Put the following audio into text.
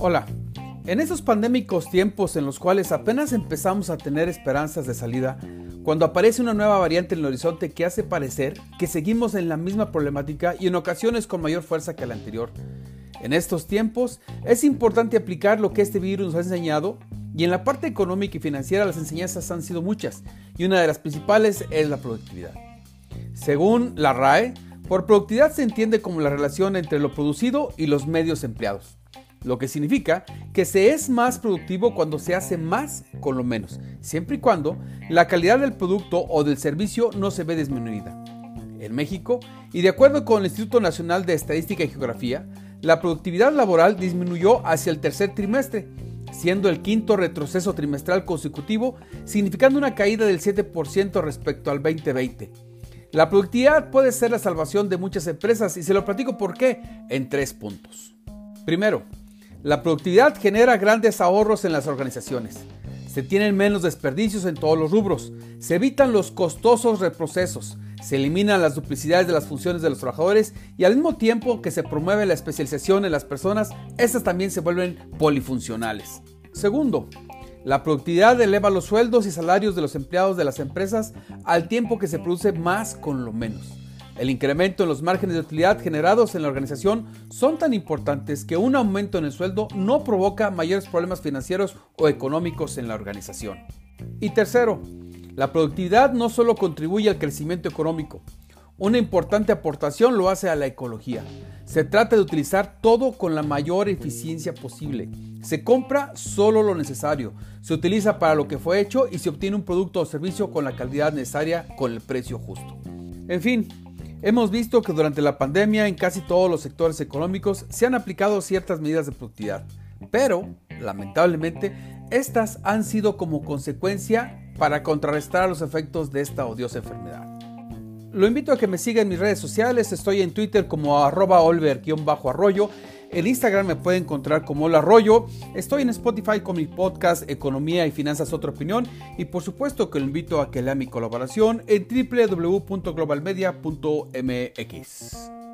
Hola, en estos pandémicos tiempos en los cuales apenas empezamos a tener esperanzas de salida, cuando aparece una nueva variante en el horizonte que hace parecer que seguimos en la misma problemática y en ocasiones con mayor fuerza que la anterior. En estos tiempos es importante aplicar lo que este virus nos ha enseñado y en la parte económica y financiera las enseñanzas han sido muchas y una de las principales es la productividad. Según la RAE, por productividad se entiende como la relación entre lo producido y los medios empleados lo que significa que se es más productivo cuando se hace más con lo menos, siempre y cuando la calidad del producto o del servicio no se ve disminuida. En México, y de acuerdo con el Instituto Nacional de Estadística y Geografía, la productividad laboral disminuyó hacia el tercer trimestre, siendo el quinto retroceso trimestral consecutivo, significando una caída del 7% respecto al 2020. La productividad puede ser la salvación de muchas empresas y se lo platico por qué en tres puntos. Primero, la productividad genera grandes ahorros en las organizaciones. Se tienen menos desperdicios en todos los rubros. Se evitan los costosos reprocesos. Se eliminan las duplicidades de las funciones de los trabajadores y al mismo tiempo que se promueve la especialización en las personas, estas también se vuelven polifuncionales. Segundo, la productividad eleva los sueldos y salarios de los empleados de las empresas al tiempo que se produce más con lo menos. El incremento en los márgenes de utilidad generados en la organización son tan importantes que un aumento en el sueldo no provoca mayores problemas financieros o económicos en la organización. Y tercero, la productividad no solo contribuye al crecimiento económico, una importante aportación lo hace a la ecología. Se trata de utilizar todo con la mayor eficiencia posible. Se compra solo lo necesario, se utiliza para lo que fue hecho y se obtiene un producto o servicio con la calidad necesaria con el precio justo. En fin, Hemos visto que durante la pandemia en casi todos los sectores económicos se han aplicado ciertas medidas de productividad, pero, lamentablemente, estas han sido como consecuencia para contrarrestar los efectos de esta odiosa enfermedad. Lo invito a que me siga en mis redes sociales, estoy en Twitter como arroba olver-arroyo en Instagram me puede encontrar como Hola Arroyo. Estoy en Spotify con mi podcast Economía y Finanzas Otra Opinión. Y por supuesto que lo invito a que lea mi colaboración en www.globalmedia.mx.